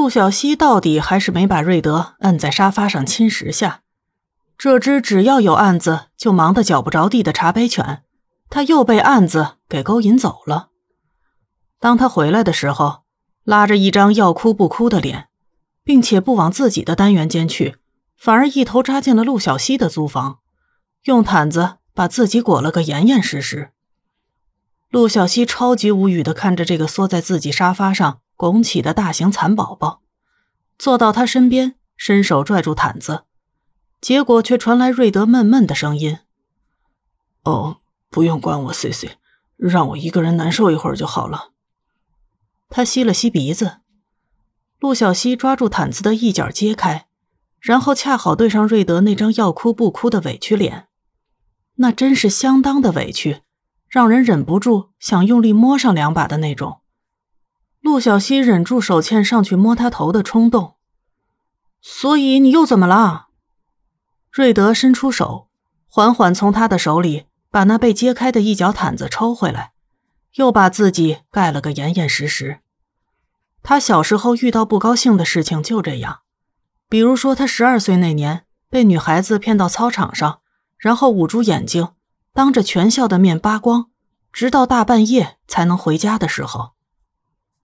陆小西到底还是没把瑞德摁在沙发上侵蚀下。这只只要有案子就忙得脚不着地的茶杯犬，他又被案子给勾引走了。当他回来的时候，拉着一张要哭不哭的脸，并且不往自己的单元间去，反而一头扎进了陆小西的租房，用毯子把自己裹了个严严实实。陆小西超级无语的看着这个缩在自己沙发上。拱起的大型蚕宝宝，坐到他身边，伸手拽住毯子，结果却传来瑞德闷闷的声音：“哦，不用管我岁岁让我一个人难受一会儿就好了。”他吸了吸鼻子，陆小西抓住毯子的一角揭开，然后恰好对上瑞德那张要哭不哭的委屈脸，那真是相当的委屈，让人忍不住想用力摸上两把的那种。陆小西忍住手欠上去摸他头的冲动，所以你又怎么了？瑞德伸出手，缓缓从他的手里把那被揭开的一角毯子抽回来，又把自己盖了个严严实实。他小时候遇到不高兴的事情就这样，比如说他十二岁那年被女孩子骗到操场上，然后捂住眼睛，当着全校的面扒光，直到大半夜才能回家的时候。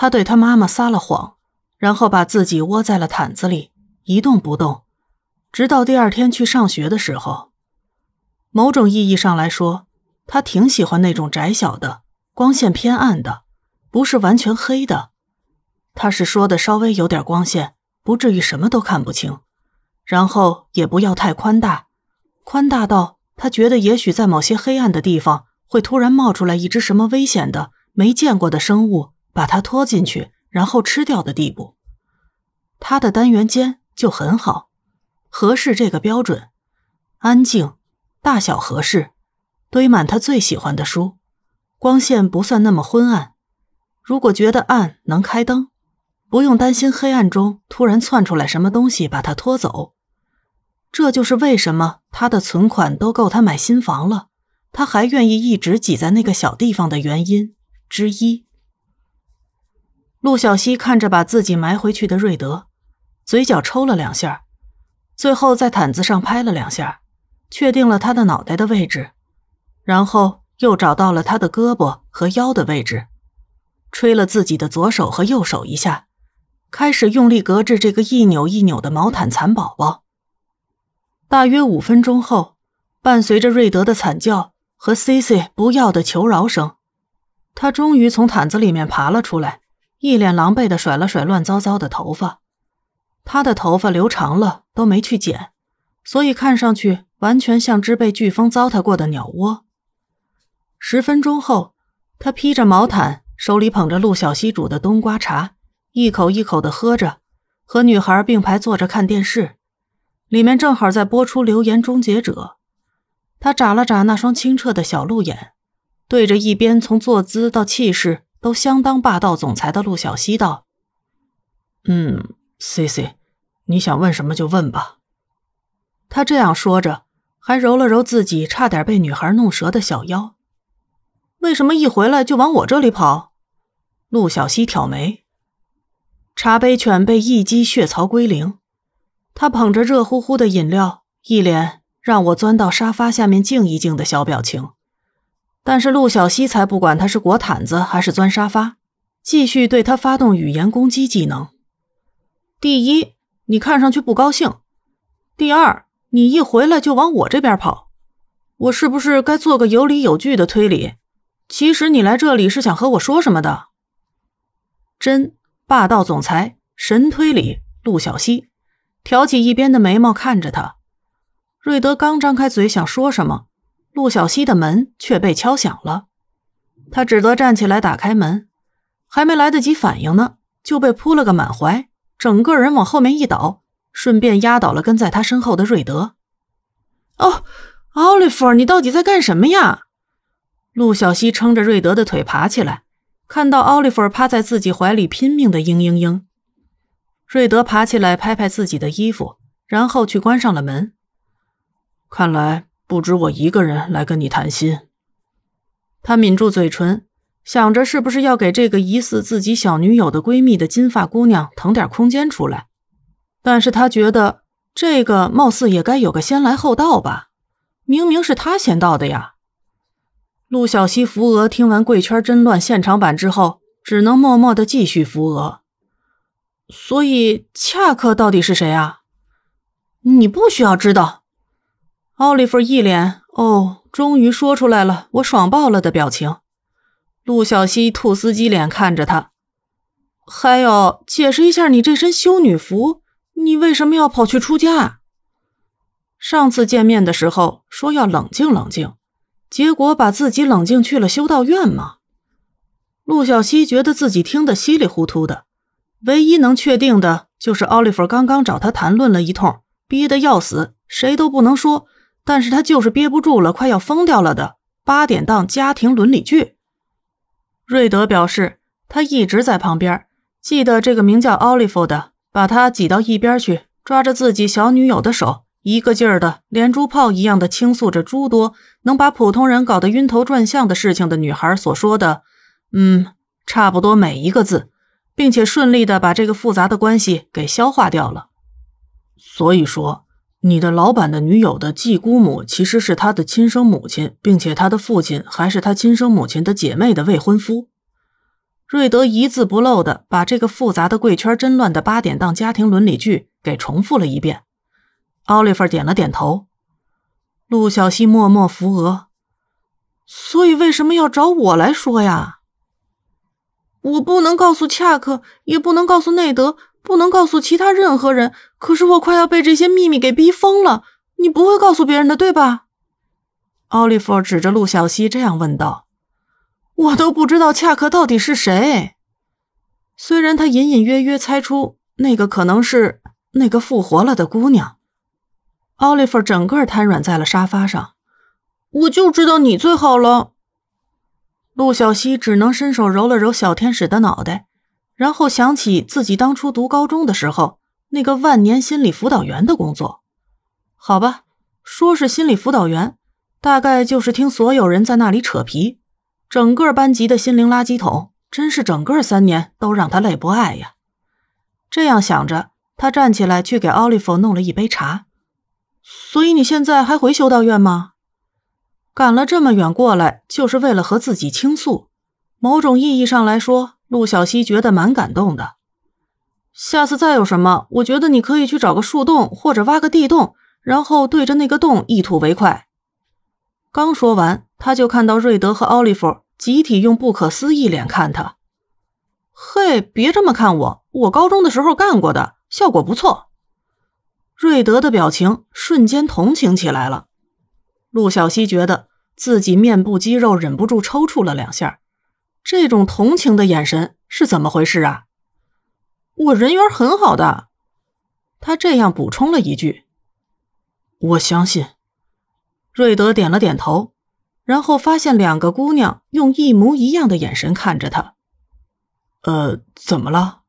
他对他妈妈撒了谎，然后把自己窝在了毯子里，一动不动，直到第二天去上学的时候。某种意义上来说，他挺喜欢那种窄小的、光线偏暗的，不是完全黑的。他是说的稍微有点光线，不至于什么都看不清，然后也不要太宽大，宽大到他觉得也许在某些黑暗的地方会突然冒出来一只什么危险的、没见过的生物。把它拖进去，然后吃掉的地步。他的单元间就很好，合适这个标准，安静，大小合适，堆满他最喜欢的书，光线不算那么昏暗。如果觉得暗，能开灯，不用担心黑暗中突然窜出来什么东西把他拖走。这就是为什么他的存款都够他买新房了，他还愿意一直挤在那个小地方的原因之一。陆小西看着把自己埋回去的瑞德，嘴角抽了两下，最后在毯子上拍了两下，确定了他的脑袋的位置，然后又找到了他的胳膊和腰的位置，吹了自己的左手和右手一下，开始用力隔着这个一扭一扭的毛毯蚕宝宝。大约五分钟后，伴随着瑞德的惨叫和 C C 不要的求饶声，他终于从毯子里面爬了出来。一脸狼狈的甩了甩乱糟糟的头发，他的头发留长了都没去剪，所以看上去完全像只被飓风糟蹋过的鸟窝。十分钟后，他披着毛毯，手里捧着陆小西煮的冬瓜茶，一口一口的喝着，和女孩并排坐着看电视，里面正好在播出《流言终结者》。他眨了眨那双清澈的小鹿眼，对着一边从坐姿到气势。都相当霸道总裁的陆小西道：“嗯，C C，你想问什么就问吧。”他这样说着，还揉了揉自己差点被女孩弄折的小腰。为什么一回来就往我这里跑？陆小西挑眉。茶杯犬被一击血槽归零，他捧着热乎乎的饮料，一脸让我钻到沙发下面静一静的小表情。但是陆小西才不管他是裹毯子还是钻沙发，继续对他发动语言攻击技能。第一，你看上去不高兴；第二，你一回来就往我这边跑，我是不是该做个有理有据的推理？其实你来这里是想和我说什么的？真霸道总裁神推理陆小西，挑起一边的眉毛看着他。瑞德刚张开嘴想说什么。陆小西的门却被敲响了，他只得站起来打开门，还没来得及反应呢，就被扑了个满怀，整个人往后面一倒，顺便压倒了跟在他身后的瑞德。哦，奥利弗，你到底在干什么呀？陆小西撑着瑞德的腿爬起来，看到奥利弗趴在自己怀里拼命的嘤嘤嘤。瑞德爬起来拍拍自己的衣服，然后去关上了门。看来。不止我一个人来跟你谈心。他抿住嘴唇，想着是不是要给这个疑似自己小女友的闺蜜的金发姑娘腾点空间出来。但是他觉得这个貌似也该有个先来后到吧，明明是他先到的呀。陆小西扶额听完《贵圈真乱》现场版之后，只能默默的继续扶额。所以恰克到底是谁啊？你不需要知道。奥利弗一脸“哦，终于说出来了，我爽爆了”的表情。陆小西兔斯基脸看着他，还有解释一下你这身修女服。你为什么要跑去出家？上次见面的时候说要冷静冷静，结果把自己冷静去了修道院吗？陆小西觉得自己听得稀里糊涂的，唯一能确定的就是奥利弗刚刚找他谈论了一通，憋得要死，谁都不能说，但是他就是憋不住了，快要疯掉了的八点档家庭伦理剧。瑞德表示，他一直在旁边，记得这个名叫奥利弗的。把他挤到一边去，抓着自己小女友的手，一个劲儿的连珠炮一样的倾诉着诸多能把普通人搞得晕头转向的事情的女孩所说的，嗯，差不多每一个字，并且顺利的把这个复杂的关系给消化掉了。所以说，你的老板的女友的继姑母其实是他的亲生母亲，并且他的父亲还是他亲生母亲的姐妹的未婚夫。瑞德一字不漏的把这个复杂的贵圈真乱的八点档家庭伦理剧给重复了一遍。奥利弗点了点头，陆小西默默扶额。所以为什么要找我来说呀？我不能告诉恰克，也不能告诉内德，不能告诉其他任何人。可是我快要被这些秘密给逼疯了。你不会告诉别人的，对吧？奥利弗指着陆小西这样问道。我都不知道恰克到底是谁，虽然他隐隐约约猜出那个可能是那个复活了的姑娘。奥利弗整个瘫软在了沙发上。我就知道你最好了。陆小西只能伸手揉了揉小天使的脑袋，然后想起自己当初读高中的时候那个万年心理辅导员的工作。好吧，说是心理辅导员，大概就是听所有人在那里扯皮。整个班级的心灵垃圾桶，真是整个三年都让他累不爱呀！这样想着，他站起来去给奥利弗弄了一杯茶。所以你现在还回修道院吗？赶了这么远过来，就是为了和自己倾诉。某种意义上来说，陆小西觉得蛮感动的。下次再有什么，我觉得你可以去找个树洞或者挖个地洞，然后对着那个洞一吐为快。刚说完。他就看到瑞德和奥利弗集体用不可思议脸看他。嘿，别这么看我，我高中的时候干过的，效果不错。瑞德的表情瞬间同情起来了。陆小西觉得自己面部肌肉忍不住抽搐了两下，这种同情的眼神是怎么回事啊？我人缘很好的，他这样补充了一句。我相信。瑞德点了点头。然后发现两个姑娘用一模一样的眼神看着他。呃，怎么了？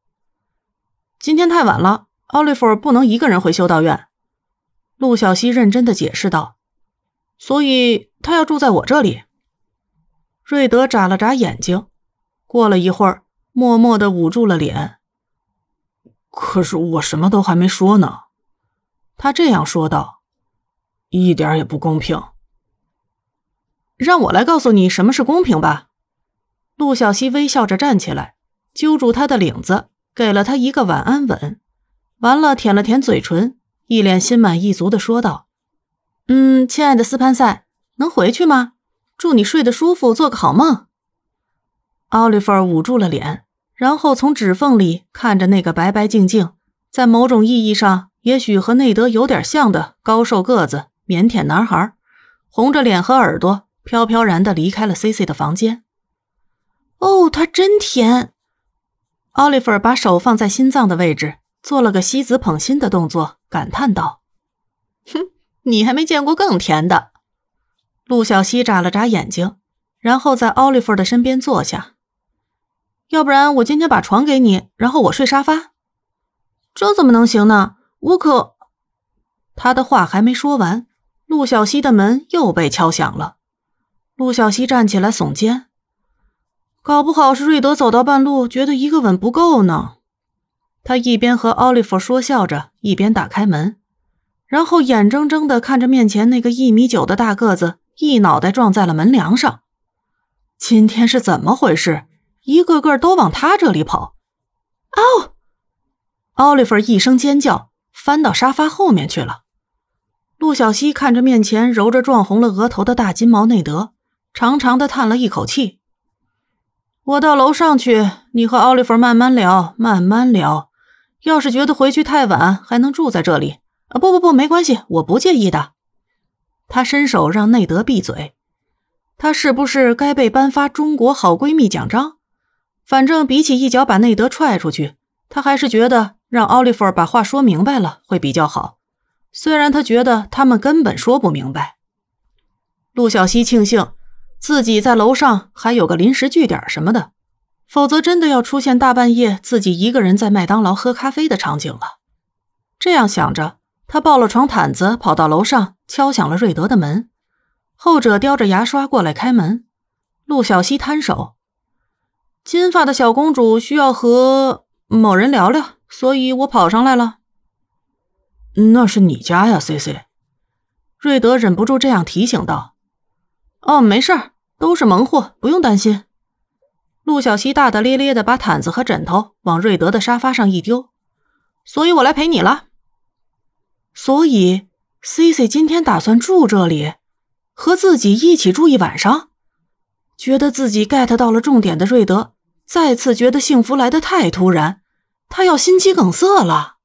今天太晚了，奥利弗不能一个人回修道院。陆小西认真的解释道：“所以他要住在我这里。”瑞德眨了眨眼睛，过了一会儿，默默的捂住了脸。可是我什么都还没说呢。他这样说道：“一点也不公平。”让我来告诉你什么是公平吧。陆小西微笑着站起来，揪住他的领子，给了他一个晚安吻，完了舔了舔嘴唇，一脸心满意足的说道：“嗯，亲爱的斯潘塞，能回去吗？祝你睡得舒服，做个好梦。”奥利弗捂住了脸，然后从指缝里看着那个白白净净，在某种意义上也许和内德有点像的高瘦个子、腼腆男孩，红着脸和耳朵。飘飘然的离开了 C C 的房间。哦，他真甜。奥利弗把手放在心脏的位置，做了个西子捧心的动作，感叹道：“哼，你还没见过更甜的。”陆小西眨了眨眼睛，然后在奥利弗的身边坐下。要不然我今天把床给你，然后我睡沙发。这怎么能行呢？我可……他的话还没说完，陆小西的门又被敲响了。陆小西站起来耸肩：“搞不好是瑞德走到半路，觉得一个吻不够呢。他一边和奥利弗说笑着，一边打开门，然后眼睁睁的看着面前那个一米九的大个子一脑袋撞在了门梁上。今天是怎么回事？一个个都往他这里跑！哦！奥利弗一声尖叫，翻到沙发后面去了。陆小西看着面前揉着撞红了额头的大金毛内德，长长的叹了一口气。我到楼上去，你和奥利弗慢慢聊，慢慢聊。要是觉得回去太晚，还能住在这里。啊，不不不，没关系，我不介意的。他伸手让内德闭嘴。他是不是该被颁发中国好闺蜜奖章？反正比起一脚把内德踹出去，他还是觉得让奥利弗把话说明白了会比较好。虽然他觉得他们根本说不明白。陆小西庆幸自己在楼上还有个临时据点什么的。否则，真的要出现大半夜自己一个人在麦当劳喝咖啡的场景了。这样想着，他抱了床毯子，跑到楼上，敲响了瑞德的门。后者叼着牙刷过来开门。陆小西摊手：“金发的小公主需要和某人聊聊，所以我跑上来了。”“那是你家呀，C C。”瑞德忍不住这样提醒道。“哦，没事儿，都是萌货，不用担心。”陆小西大大咧咧的把毯子和枕头往瑞德的沙发上一丢，所以我来陪你了。所以，C C 今天打算住这里，和自己一起住一晚上。觉得自己 get 到了重点的瑞德，再次觉得幸福来得太突然，他要心肌梗塞了。